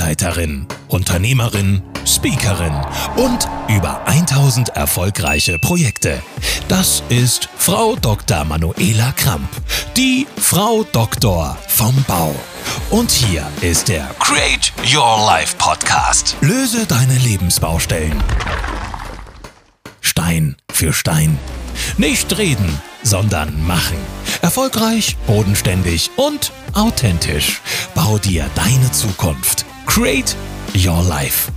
Bauleiterin, Unternehmerin, Speakerin und über 1000 erfolgreiche Projekte. Das ist Frau Dr. Manuela Kramp, die Frau Doktor vom Bau. Und hier ist der Create Your Life Podcast. Löse deine Lebensbaustellen. Stein für Stein. Nicht reden, sondern machen. Erfolgreich, bodenständig und authentisch. Bau dir deine Zukunft. Create Your Life.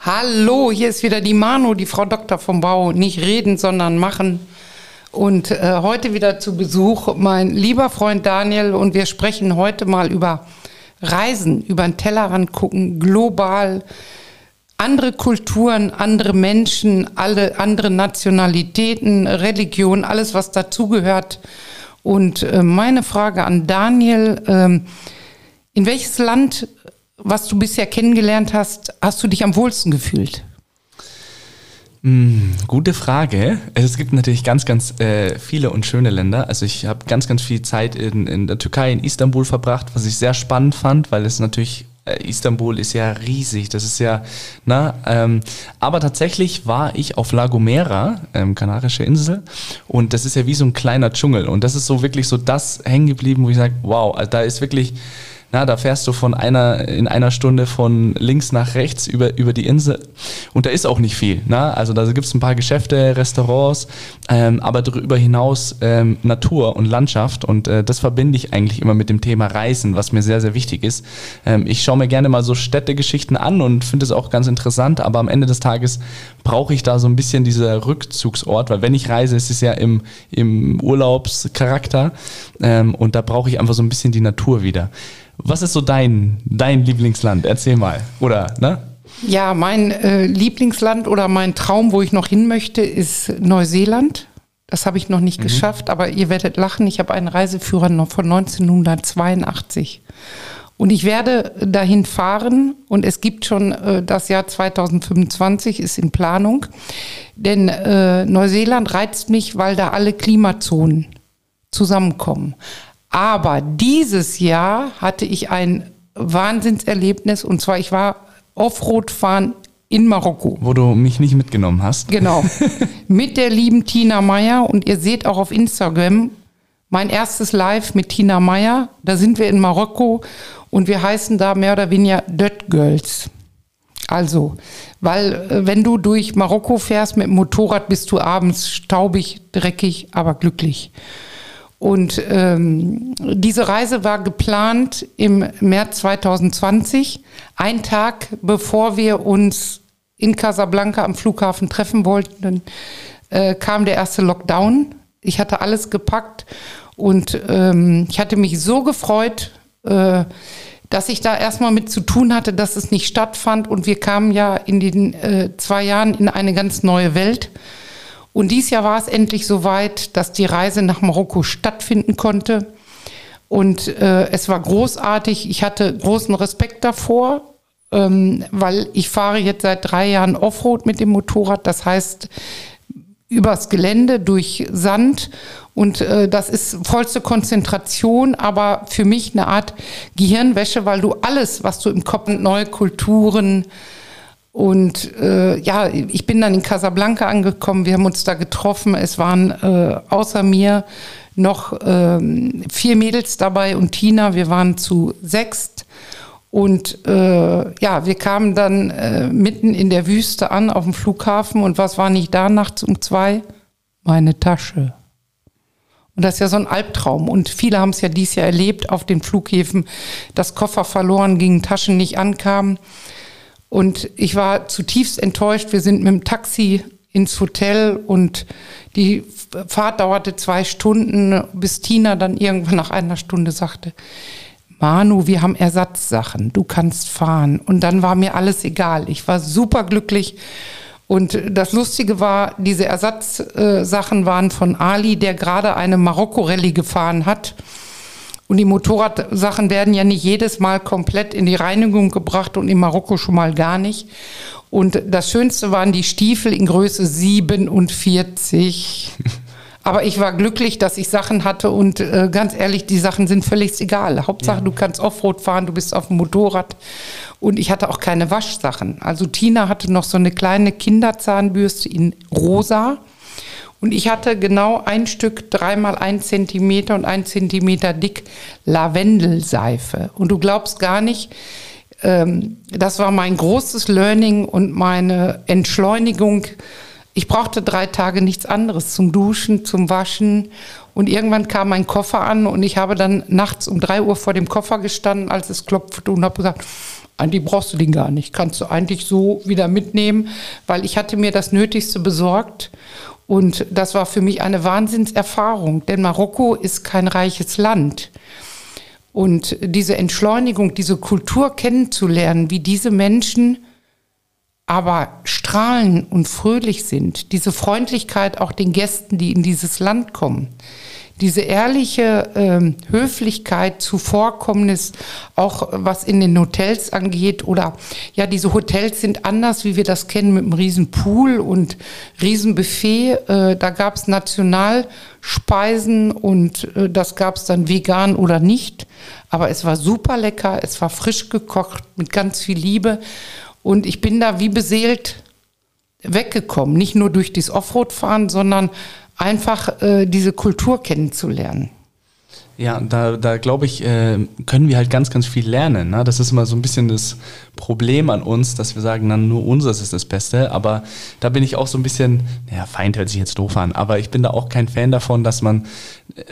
Hallo, hier ist wieder die Manu, die Frau Doktor vom Bau. Nicht reden, sondern machen. Und äh, heute wieder zu Besuch mein lieber Freund Daniel und wir sprechen heute mal über Reisen, über den Tellerrand gucken, global, andere Kulturen, andere Menschen, alle andere Nationalitäten, Religion, alles was dazugehört. Und äh, meine Frage an Daniel, äh, in welches Land was du bisher kennengelernt hast, hast du dich am wohlsten gefühlt? Mm, gute Frage. Es gibt natürlich ganz, ganz äh, viele und schöne Länder. Also ich habe ganz, ganz viel Zeit in, in der Türkei, in Istanbul verbracht, was ich sehr spannend fand, weil es natürlich Istanbul ist ja riesig, das ist ja, na, ähm, aber tatsächlich war ich auf La Gomera, ähm, Kanarische Insel, und das ist ja wie so ein kleiner Dschungel und das ist so wirklich so das hängen geblieben, wo ich sage, wow, also da ist wirklich, na, da fährst du von einer, in einer Stunde von links nach rechts über, über die Insel. Und da ist auch nicht viel. Na? Also da gibt es ein paar Geschäfte, Restaurants, ähm, aber darüber hinaus ähm, Natur und Landschaft. Und äh, das verbinde ich eigentlich immer mit dem Thema Reisen, was mir sehr, sehr wichtig ist. Ähm, ich schaue mir gerne mal so Städtegeschichten an und finde es auch ganz interessant, aber am Ende des Tages brauche ich da so ein bisschen dieser Rückzugsort, weil wenn ich reise, ist es ja im, im Urlaubscharakter ähm, und da brauche ich einfach so ein bisschen die Natur wieder. Was ist so dein, dein Lieblingsland? Erzähl mal. Oder, ne? Ja, mein äh, Lieblingsland oder mein Traum, wo ich noch hin möchte, ist Neuseeland. Das habe ich noch nicht mhm. geschafft, aber ihr werdet lachen. Ich habe einen Reiseführer noch von 1982. Und ich werde dahin fahren und es gibt schon äh, das Jahr 2025 ist in Planung. Denn äh, Neuseeland reizt mich, weil da alle Klimazonen zusammenkommen. Aber dieses Jahr hatte ich ein Wahnsinnserlebnis und zwar ich war Offroad fahren in Marokko. Wo du mich nicht mitgenommen hast. Genau. mit der lieben Tina Meyer und ihr seht auch auf Instagram mein erstes Live mit Tina Meyer. Da sind wir in Marokko und wir heißen da mehr oder weniger Dirt Girls. Also, weil äh, wenn du durch Marokko fährst mit dem Motorrad, bist du abends staubig, dreckig, aber glücklich. Und ähm, diese Reise war geplant im März 2020, ein Tag bevor wir uns in Casablanca am Flughafen treffen wollten, äh, kam der erste Lockdown. Ich hatte alles gepackt und ähm, ich hatte mich so gefreut, äh, dass ich da erstmal mit zu tun hatte, dass es nicht stattfand. Und wir kamen ja in den äh, zwei Jahren in eine ganz neue Welt. Und dies Jahr war es endlich soweit, dass die Reise nach Marokko stattfinden konnte. Und äh, es war großartig. Ich hatte großen Respekt davor, ähm, weil ich fahre jetzt seit drei Jahren Offroad mit dem Motorrad. Das heißt, übers Gelände durch Sand. Und äh, das ist vollste Konzentration, aber für mich eine Art Gehirnwäsche, weil du alles, was du im Kopf, neue Kulturen, und äh, ja, ich bin dann in Casablanca angekommen, wir haben uns da getroffen. Es waren äh, außer mir noch äh, vier Mädels dabei und Tina, wir waren zu sechst. Und äh, ja, wir kamen dann äh, mitten in der Wüste an auf dem Flughafen und was war nicht da nachts um zwei? Meine Tasche. Und das ist ja so ein Albtraum. Und viele haben es ja dieses Jahr erlebt auf den Flughäfen, dass Koffer verloren gingen, Taschen nicht ankamen. Und ich war zutiefst enttäuscht. Wir sind mit dem Taxi ins Hotel und die Fahrt dauerte zwei Stunden, bis Tina dann irgendwann nach einer Stunde sagte, Manu, wir haben Ersatzsachen, du kannst fahren. Und dann war mir alles egal. Ich war super glücklich. Und das Lustige war, diese Ersatzsachen waren von Ali, der gerade eine Marokko-Rallye gefahren hat. Und die Motorradsachen werden ja nicht jedes Mal komplett in die Reinigung gebracht und in Marokko schon mal gar nicht. Und das Schönste waren die Stiefel in Größe 47. Aber ich war glücklich, dass ich Sachen hatte und äh, ganz ehrlich, die Sachen sind völlig egal. Hauptsache, ja. du kannst Offroad fahren, du bist auf dem Motorrad und ich hatte auch keine Waschsachen. Also Tina hatte noch so eine kleine Kinderzahnbürste in rosa. Und ich hatte genau ein Stück, dreimal ein Zentimeter und ein Zentimeter dick Lavendelseife. Und du glaubst gar nicht, ähm, das war mein großes Learning und meine Entschleunigung. Ich brauchte drei Tage nichts anderes zum Duschen, zum Waschen. Und irgendwann kam mein Koffer an und ich habe dann nachts um drei Uhr vor dem Koffer gestanden, als es klopfte und habe gesagt, eigentlich brauchst du den gar nicht, kannst du eigentlich so wieder mitnehmen, weil ich hatte mir das Nötigste besorgt und das war für mich eine Wahnsinnserfahrung, denn Marokko ist kein reiches Land. Und diese Entschleunigung, diese Kultur kennenzulernen, wie diese Menschen aber strahlen und fröhlich sind, diese Freundlichkeit auch den Gästen, die in dieses Land kommen, diese ehrliche ähm, Höflichkeit, Zuvorkommnis, auch was in den Hotels angeht oder ja, diese Hotels sind anders, wie wir das kennen, mit einem riesen Pool und riesen Buffet. Äh, da gab es Nationalspeisen und äh, das gab es dann vegan oder nicht. Aber es war super lecker, es war frisch gekocht mit ganz viel Liebe und ich bin da wie beseelt weggekommen, nicht nur durch das Offroad-Fahren, sondern einfach äh, diese Kultur kennenzulernen. Ja, da, da glaube ich, äh, können wir halt ganz, ganz viel lernen. Ne? Das ist immer so ein bisschen das Problem an uns, dass wir sagen, dann nur unseres ist das Beste. Aber da bin ich auch so ein bisschen, naja, Feind hört sich jetzt doof an, aber ich bin da auch kein Fan davon, dass man, äh,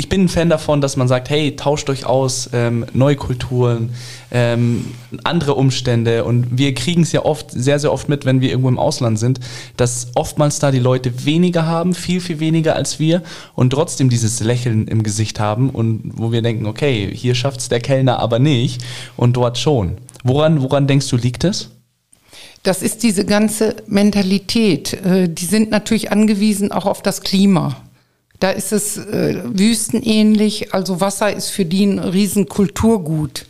ich bin ein Fan davon, dass man sagt, hey, tauscht euch aus, ähm, neue Kulturen, ähm, andere Umstände. Und wir kriegen es ja oft, sehr, sehr oft mit, wenn wir irgendwo im Ausland sind, dass oftmals da die Leute weniger haben, viel, viel weniger als wir und trotzdem dieses Lächeln im Gesicht haben und wo wir denken, okay, hier schafft es der Kellner aber nicht und dort schon. Woran, woran denkst du, liegt es? Das ist diese ganze Mentalität. Äh, die sind natürlich angewiesen auch auf das Klima. Da ist es äh, wüstenähnlich, also Wasser ist für die ein Riesenkulturgut.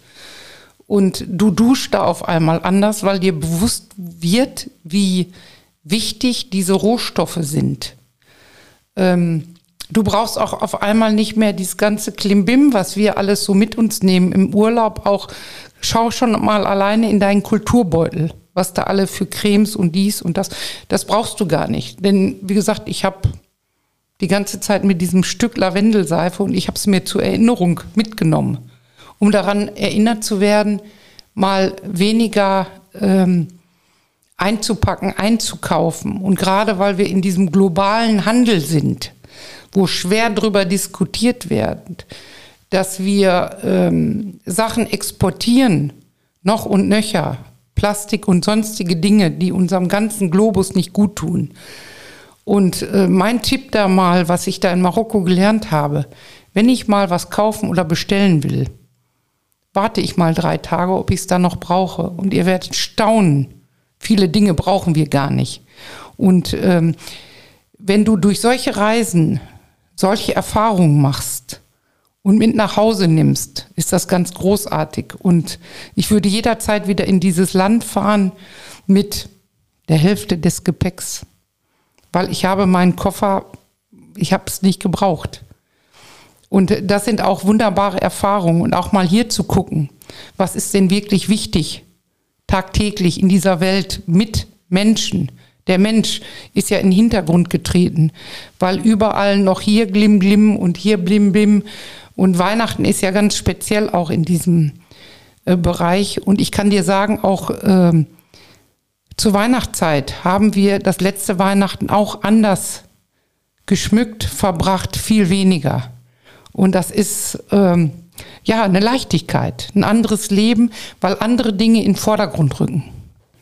Und du duschst da auf einmal anders, weil dir bewusst wird, wie wichtig diese Rohstoffe sind. Ähm, du brauchst auch auf einmal nicht mehr dieses ganze Klimbim, was wir alles so mit uns nehmen im Urlaub. Auch schau schon mal alleine in deinen Kulturbeutel, was da alle für Cremes und dies und das. Das brauchst du gar nicht. Denn wie gesagt, ich habe die ganze Zeit mit diesem Stück Lavendelseife und ich habe es mir zur Erinnerung mitgenommen, um daran erinnert zu werden, mal weniger ähm, einzupacken, einzukaufen. Und gerade weil wir in diesem globalen Handel sind, wo schwer darüber diskutiert wird, dass wir ähm, Sachen exportieren, noch und nöcher, Plastik und sonstige Dinge, die unserem ganzen Globus nicht gut tun und äh, mein Tipp da mal, was ich da in Marokko gelernt habe, wenn ich mal was kaufen oder bestellen will, warte ich mal drei Tage, ob ich es dann noch brauche. Und ihr werdet staunen. Viele Dinge brauchen wir gar nicht. Und ähm, wenn du durch solche Reisen solche Erfahrungen machst und mit nach Hause nimmst, ist das ganz großartig. Und ich würde jederzeit wieder in dieses Land fahren mit der Hälfte des Gepäcks weil ich habe meinen Koffer, ich habe es nicht gebraucht. Und das sind auch wunderbare Erfahrungen und auch mal hier zu gucken, was ist denn wirklich wichtig tagtäglich in dieser Welt mit Menschen. Der Mensch ist ja in den Hintergrund getreten, weil überall noch hier Glim Glim und hier Blim Blim und Weihnachten ist ja ganz speziell auch in diesem äh, Bereich. Und ich kann dir sagen, auch äh, zur Weihnachtszeit haben wir das letzte Weihnachten auch anders geschmückt, verbracht, viel weniger. Und das ist ähm, ja eine Leichtigkeit, ein anderes Leben, weil andere Dinge in den Vordergrund rücken.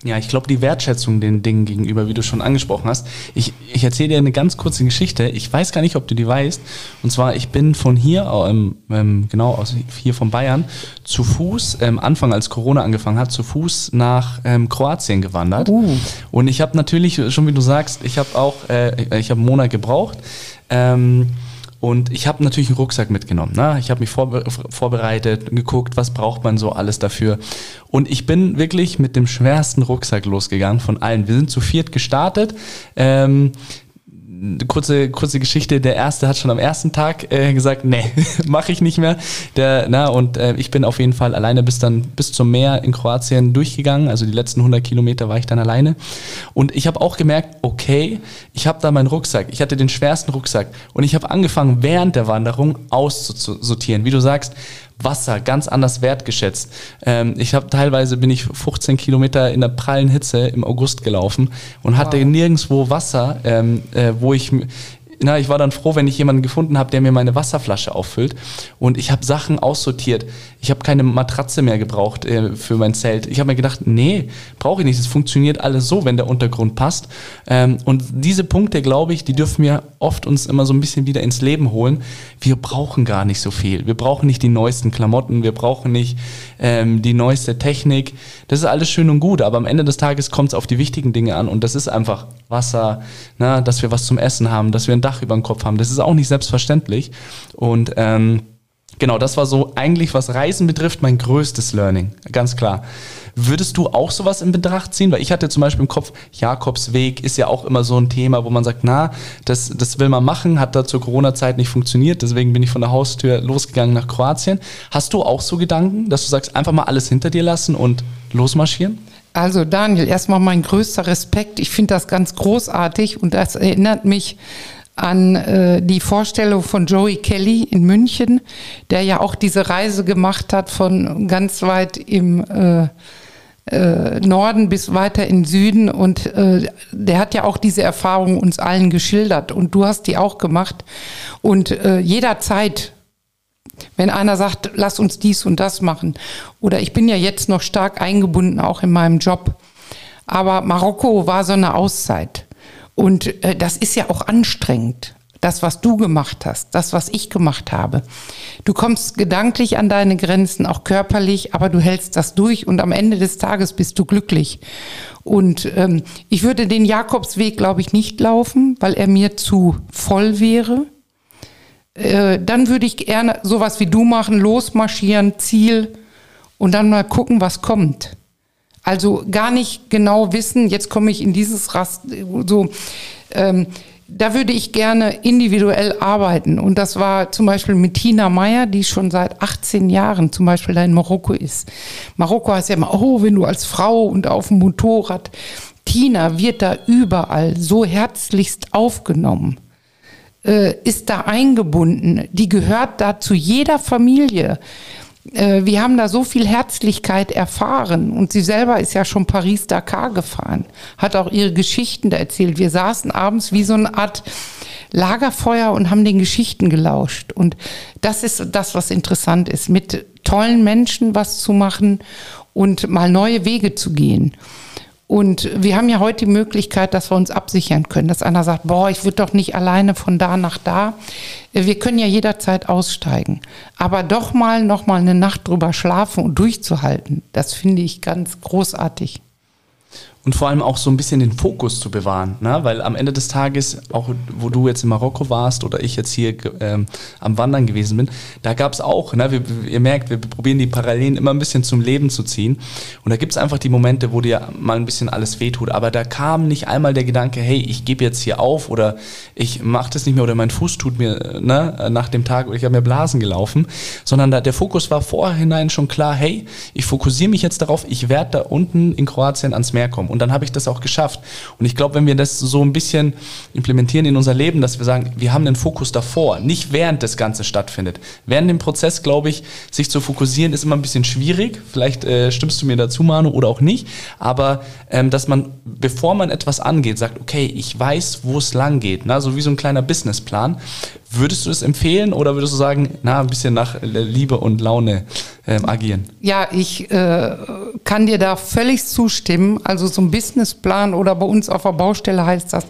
Ja, ich glaube, die Wertschätzung den Dingen gegenüber, wie du schon angesprochen hast. Ich, ich erzähle dir eine ganz kurze Geschichte. Ich weiß gar nicht, ob du die weißt. Und zwar, ich bin von hier, ähm, ähm, genau aus hier von Bayern, zu Fuß, ähm, Anfang als Corona angefangen hat, zu Fuß nach ähm, Kroatien gewandert. Uh. Und ich habe natürlich, schon wie du sagst, ich habe auch, äh, ich habe einen Monat gebraucht. Ähm, und ich habe natürlich einen Rucksack mitgenommen. Ne? Ich habe mich vorbe vorbereitet, geguckt, was braucht man so alles dafür. Und ich bin wirklich mit dem schwersten Rucksack losgegangen von allen. Wir sind zu viert gestartet. Ähm, kurze, kurze Geschichte. Der erste hat schon am ersten Tag äh, gesagt, nee, mache ich nicht mehr. Der, na, und äh, ich bin auf jeden Fall alleine bis dann bis zum Meer in Kroatien durchgegangen. Also die letzten 100 Kilometer war ich dann alleine. Und ich habe auch gemerkt, okay, ich habe da meinen Rucksack. Ich hatte den schwersten Rucksack. Und ich habe angefangen, während der Wanderung auszusortieren. Wie du sagst, Wasser ganz anders wertgeschätzt. Ähm, ich habe teilweise bin ich 15 Kilometer in der prallen Hitze im August gelaufen und hatte wow. nirgendwo Wasser, ähm, äh, wo ich na, ich war dann froh, wenn ich jemanden gefunden habe, der mir meine Wasserflasche auffüllt. Und ich habe Sachen aussortiert. Ich habe keine Matratze mehr gebraucht äh, für mein Zelt. Ich habe mir gedacht, nee, brauche ich nicht. Es funktioniert alles so, wenn der Untergrund passt. Ähm, und diese Punkte, glaube ich, die dürfen wir oft uns immer so ein bisschen wieder ins Leben holen. Wir brauchen gar nicht so viel. Wir brauchen nicht die neuesten Klamotten. Wir brauchen nicht ähm, die neueste Technik. Das ist alles schön und gut. Aber am Ende des Tages kommt es auf die wichtigen Dinge an. Und das ist einfach Wasser, na, dass wir was zum Essen haben, dass wir ein Dach über dem Kopf haben. Das ist auch nicht selbstverständlich. Und ähm, genau, das war so eigentlich, was Reisen betrifft, mein größtes Learning. Ganz klar. Würdest du auch sowas in Betracht ziehen? Weil ich hatte zum Beispiel im Kopf, Jakobsweg ist ja auch immer so ein Thema, wo man sagt, na, das, das will man machen, hat da zur Corona-Zeit nicht funktioniert, deswegen bin ich von der Haustür losgegangen nach Kroatien. Hast du auch so Gedanken, dass du sagst, einfach mal alles hinter dir lassen und losmarschieren? Also Daniel, erstmal mein größter Respekt. Ich finde das ganz großartig und das erinnert mich an äh, die Vorstellung von Joey Kelly in München, der ja auch diese Reise gemacht hat von ganz weit im äh, äh, Norden bis weiter in Süden und äh, der hat ja auch diese Erfahrung uns allen geschildert und du hast die auch gemacht und äh, jederzeit wenn einer sagt, lass uns dies und das machen oder ich bin ja jetzt noch stark eingebunden auch in meinem Job, aber Marokko war so eine Auszeit und äh, das ist ja auch anstrengend. Das, was du gemacht hast, das, was ich gemacht habe. Du kommst gedanklich an deine Grenzen, auch körperlich, aber du hältst das durch und am Ende des Tages bist du glücklich. Und ähm, ich würde den Jakobsweg, glaube ich, nicht laufen, weil er mir zu voll wäre. Äh, dann würde ich gerne sowas wie du machen, losmarschieren, Ziel und dann mal gucken, was kommt. Also gar nicht genau wissen, jetzt komme ich in dieses Rast, so, ähm, da würde ich gerne individuell arbeiten. Und das war zum Beispiel mit Tina Meyer, die schon seit 18 Jahren zum Beispiel da in Marokko ist. Marokko heißt ja immer, oh, wenn du als Frau und auf dem Motorrad. Tina wird da überall so herzlichst aufgenommen, äh, ist da eingebunden, die gehört da zu jeder Familie. Äh, wir haben da so viel Herzlichkeit erfahren und sie selber ist ja schon Paris-Dakar gefahren, hat auch ihre Geschichten da erzählt. Wir saßen abends wie so eine Art Lagerfeuer und haben den Geschichten gelauscht. Und das ist das, was interessant ist, mit tollen Menschen was zu machen und mal neue Wege zu gehen. Und wir haben ja heute die Möglichkeit, dass wir uns absichern können, dass einer sagt, boah, ich würde doch nicht alleine von da nach da. Wir können ja jederzeit aussteigen. Aber doch mal noch mal eine Nacht drüber schlafen und durchzuhalten, das finde ich ganz großartig und vor allem auch so ein bisschen den Fokus zu bewahren, ne? weil am Ende des Tages, auch wo du jetzt in Marokko warst oder ich jetzt hier ähm, am Wandern gewesen bin, da gab es auch, ne? Wir, ihr merkt, wir probieren die Parallelen immer ein bisschen zum Leben zu ziehen und da gibt es einfach die Momente, wo dir mal ein bisschen alles wehtut, aber da kam nicht einmal der Gedanke, hey, ich gebe jetzt hier auf oder ich mache das nicht mehr oder mein Fuß tut mir ne? nach dem Tag oder ich habe mir Blasen gelaufen, sondern da, der Fokus war vorhinein schon klar, hey, ich fokussiere mich jetzt darauf, ich werde da unten in Kroatien ans Meer kommen und dann habe ich das auch geschafft. Und ich glaube, wenn wir das so ein bisschen implementieren in unser Leben, dass wir sagen, wir haben den Fokus davor, nicht während das Ganze stattfindet. Während dem Prozess, glaube ich, sich zu fokussieren, ist immer ein bisschen schwierig. Vielleicht äh, stimmst du mir dazu, Manu, oder auch nicht. Aber ähm, dass man, bevor man etwas angeht, sagt, okay, ich weiß, wo es lang geht. Ne? So wie so ein kleiner Businessplan. Würdest du es empfehlen oder würdest du sagen, na, ein bisschen nach Liebe und Laune ähm, agieren? Ja, ich äh, kann dir da völlig zustimmen. Also so ein Businessplan oder bei uns auf der Baustelle heißt das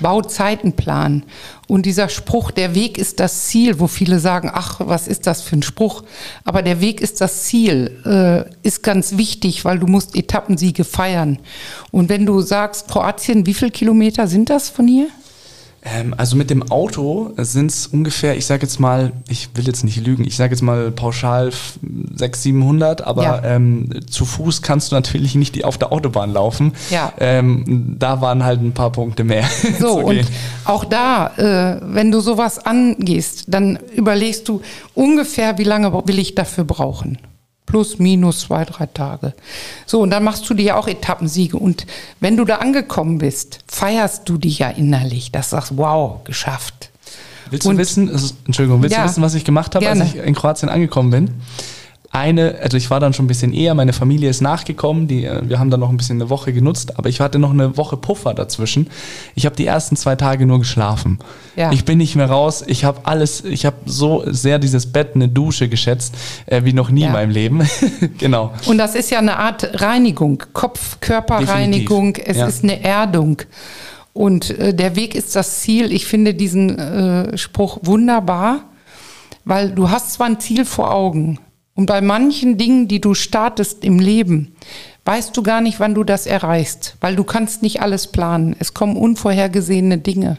Bauzeitenplan. Und dieser Spruch, der Weg ist das Ziel, wo viele sagen, ach, was ist das für ein Spruch? Aber der Weg ist das Ziel, äh, ist ganz wichtig, weil du musst Etappensiege feiern. Und wenn du sagst, Kroatien, wie viele Kilometer sind das von hier? Ähm, also mit dem Auto sind es ungefähr, ich sage jetzt mal, ich will jetzt nicht lügen, ich sage jetzt mal pauschal 600, 700, aber Ja. ähm, zu Fuß kannst du natürlich nicht auf der Autobahn laufen. Ja. Ähm, da waren halt ein paar Punkte mehr. So, zu und auch da, äh, wenn du sowas angehst, dann überlegst du ungefähr, wie lange will ich dafür brauchen. Plus, minus zwei, drei Tage. So, und dann machst du dir ja auch Etappensiege. Und wenn du da angekommen bist, feierst du dich ja innerlich. Das sagst, wow, geschafft. Willst du Und- wissen, Entschuldigung, willst Ja, du wissen, was ich gemacht habe, als ich in Kroatien angekommen bin? Eine, also ich war dann schon ein bisschen eher, meine Familie ist nachgekommen, die, äh, wir haben dann noch ein bisschen eine Woche genutzt, aber ich hatte noch eine Woche Puffer dazwischen. Ich habe die ersten zwei Tage nur geschlafen. Ja. Ich bin nicht mehr raus, ich habe alles, ich habe so sehr dieses Bett, eine Dusche geschätzt, äh, wie noch nie Ja. in meinem Leben. genau. Und das ist ja eine Art Reinigung, Kopf-Körper-Reinigung. Es ja. ist eine Erdung. Und äh, der Weg ist das Ziel. Ich finde diesen äh, Spruch wunderbar, weil du hast zwar ein Ziel vor Augen und bei manchen Dingen, die du startest im Leben, weißt du gar nicht, wann du das erreichst, weil du kannst nicht alles planen. Es kommen unvorhergesehene Dinge.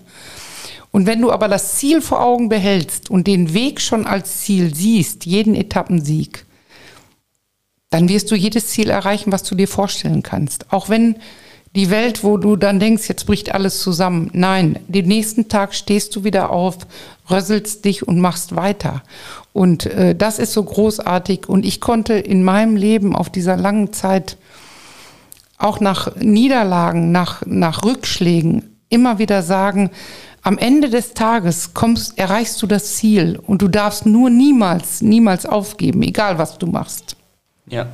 Und wenn du aber das Ziel vor Augen behältst und den Weg schon als Ziel siehst, jeden Etappensieg, dann wirst du jedes Ziel erreichen, was du dir vorstellen kannst. Auch wenn die Welt, wo du dann denkst, jetzt bricht alles zusammen. Nein, den nächsten Tag stehst du wieder auf, rösselst dich und machst weiter. Und äh, das ist so großartig. Und ich konnte in meinem Leben auf dieser langen Zeit auch nach Niederlagen, nach, nach Rückschlägen immer wieder sagen, am Ende des Tages kommst, erreichst du das Ziel und du darfst nur niemals, niemals aufgeben, egal was du machst. Ja.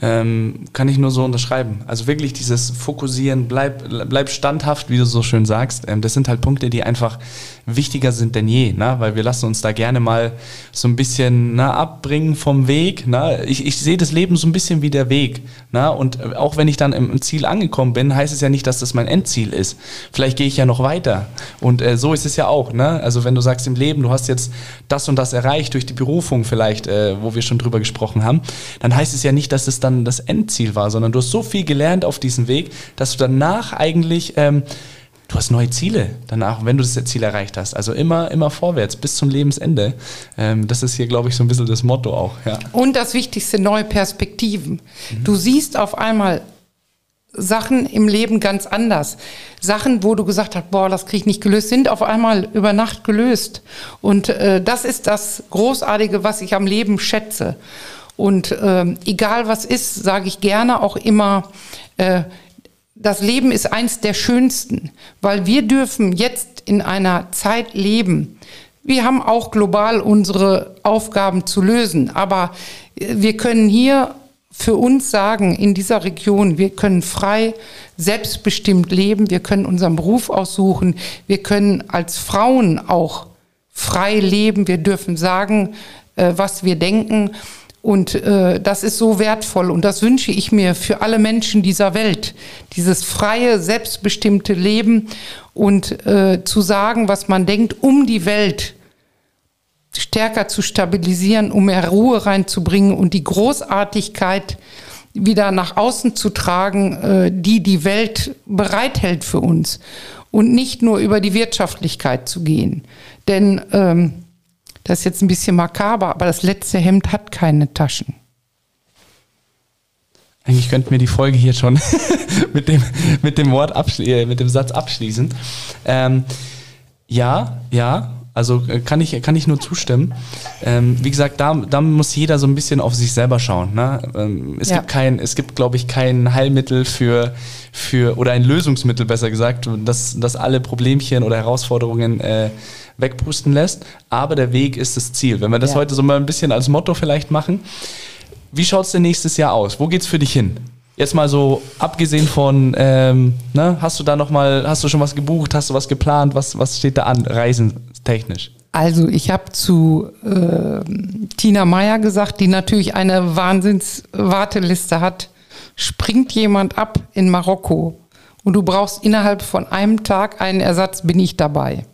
Ähm, kann ich nur so unterschreiben. Also wirklich dieses Fokussieren, bleib, bleib standhaft, wie du so schön sagst. Ähm, das sind halt Punkte, die einfach wichtiger sind denn je, ne? weil wir lassen uns da gerne mal so ein bisschen ne, abbringen vom Weg. Ne? Ich, ich sehe das Leben so ein bisschen wie der Weg. Ne? Und auch wenn ich dann im Ziel angekommen bin, heißt es ja nicht, dass das mein Endziel ist. Vielleicht gehe ich ja noch weiter. Und äh, so ist es ja auch. Ne? Also wenn du sagst im Leben, du hast jetzt das und das erreicht durch die Berufung vielleicht, äh, wo wir schon drüber gesprochen haben, dann heißt es ja nicht, dass es dann das Endziel war, sondern du hast so viel gelernt auf diesem Weg, dass du danach eigentlich ähm, du hast neue Ziele danach, wenn du das Ziel erreicht hast. Also immer, immer vorwärts bis zum Lebensende. Ähm, das ist hier, glaube ich, so ein bisschen das Motto auch. Ja. Und das Wichtigste, neue Perspektiven. Du siehst auf einmal Sachen im Leben ganz anders. Sachen, wo du gesagt hast, boah, das krieg ich nicht gelöst, sind auf einmal über Nacht gelöst. Und äh, das ist das Großartige, was ich am Leben schätze. Und ähm, egal was ist, sage ich gerne auch immer, äh, das Leben ist eins der schönsten, weil wir dürfen jetzt in einer Zeit leben. Wir haben auch global unsere Aufgaben zu lösen, aber äh, wir können hier für uns sagen, in dieser Region, wir können frei, selbstbestimmt leben, wir können unseren Beruf aussuchen, wir können als Frauen auch frei leben, wir dürfen sagen, äh, was wir denken. Und äh, das ist so wertvoll und das wünsche ich mir für alle Menschen dieser Welt. Dieses freie, selbstbestimmte Leben und äh, zu sagen, was man denkt, um die Welt stärker zu stabilisieren, um mehr Ruhe reinzubringen und die Großartigkeit wieder nach außen zu tragen, äh, die die Welt bereithält für uns. Und nicht nur über die Wirtschaftlichkeit zu gehen. Denn ähm, das ist jetzt ein bisschen makaber, aber das letzte Hemd hat keine Taschen. Eigentlich könnten wir die Folge hier schon mit, dem, mit dem Wort äh, mit dem Satz abschließen. Ähm, ja, ja, also äh, kann ich, kann ich nur zustimmen. Ähm, wie gesagt, da, da muss jeder so ein bisschen auf sich selber schauen. Ne? Ähm, es Ja. gibt kein, es gibt, glaube ich, kein Heilmittel für, für oder ein Lösungsmittel, besser gesagt, das, das alle Problemchen oder Herausforderungen äh, wegpusten lässt. Aber der Weg ist das Ziel. Wenn wir das Ja. heute so mal ein bisschen als Motto vielleicht machen. Wie schaut es denn nächstes Jahr aus? Wo geht's für dich hin? Jetzt mal so abgesehen von, ähm, ne, hast du da noch mal, hast du schon was gebucht, hast du was geplant, was, was steht da an, reisentechnisch? Also ich habe zu äh, Tina Meyer gesagt, die natürlich eine Wahnsinns-Warteliste hat. Springt jemand ab in Marokko und du brauchst innerhalb von einem Tag einen Ersatz, bin ich dabei.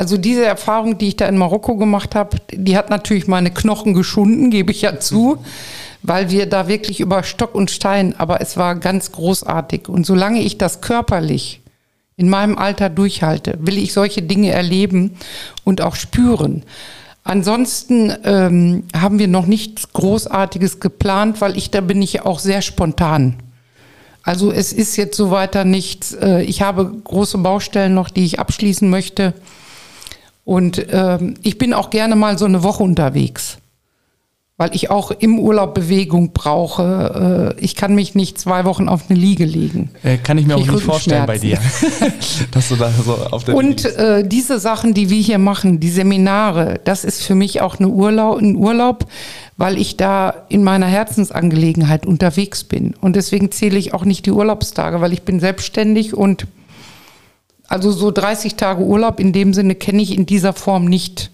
Also diese Erfahrung, die ich da in Marokko gemacht habe, die hat natürlich meine Knochen geschunden, gebe ich ja zu, weil wir da wirklich über Stock und Stein, aber es war ganz großartig. Und solange ich das körperlich in meinem Alter durchhalte, will ich solche Dinge erleben und auch spüren. Ansonsten ähm, haben wir noch nichts Großartiges geplant, weil ich da bin ich auch sehr spontan. Also es ist jetzt so weiter nichts. Äh, ich habe große Baustellen noch, die ich abschließen möchte. Und ähm, ich bin auch gerne mal so eine Woche unterwegs weil ich auch im Urlaub Bewegung brauche. Äh, ich kann mich nicht zwei Wochen auf eine Liege legen. Äh, kann ich mir auch nicht vorstellen bei dir, dass du da so auf der Und äh, diese Sachen, die wir hier machen, die Seminare, das ist für mich auch eine Urlaub, ein Urlaub, weil ich da in meiner Herzensangelegenheit unterwegs bin. Und deswegen zähle ich auch nicht die Urlaubstage, weil ich bin selbstständig und also so 30 Tage Urlaub in dem Sinne kenne ich in dieser Form nicht.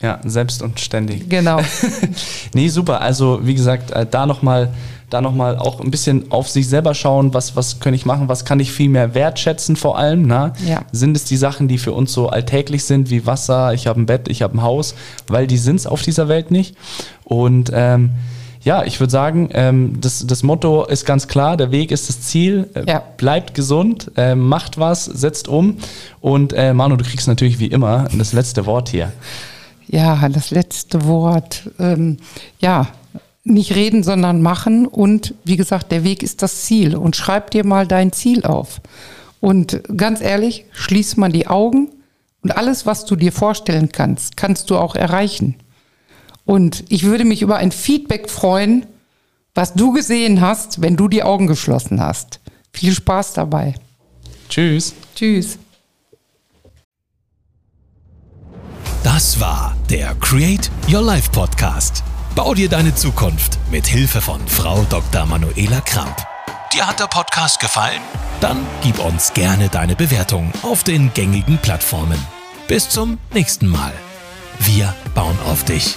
Ja, selbst und ständig. Genau. nee, super. Also, wie gesagt, äh, da nochmal da nochmal auch ein bisschen auf sich selber schauen, was, was kann ich machen, was kann ich viel mehr wertschätzen vor allem. Na? Ja. Sind es die Sachen, die für uns so alltäglich sind, wie Wasser, ich habe ein Bett, ich habe ein Haus, weil die sind es auf dieser Welt nicht. Und ähm, ja, ich würde sagen, ähm, das, das Motto ist ganz klar, der Weg ist das Ziel. Äh, ja. Bleibt gesund, äh, macht was, setzt um. Und äh, Manu, du kriegst natürlich wie immer das letzte Wort hier. Ja, das letzte Wort. Ähm, ja, nicht reden, sondern machen. Und wie gesagt, der Weg ist das Ziel. Und schreib dir mal dein Ziel auf. Und ganz ehrlich, schließ mal die Augen und alles, was du dir vorstellen kannst, kannst du auch erreichen. Und ich würde mich über ein Feedback freuen, was du gesehen hast, wenn du die Augen geschlossen hast. Viel Spaß dabei. Tschüss. Tschüss. Das war der Create Your Life Podcast. Bau dir deine Zukunft mit Hilfe von Frau Dr. Manuela Kramp. Dir hat der Podcast gefallen? Dann gib uns gerne deine Bewertung auf den gängigen Plattformen. Bis zum nächsten Mal. Wir bauen auf dich.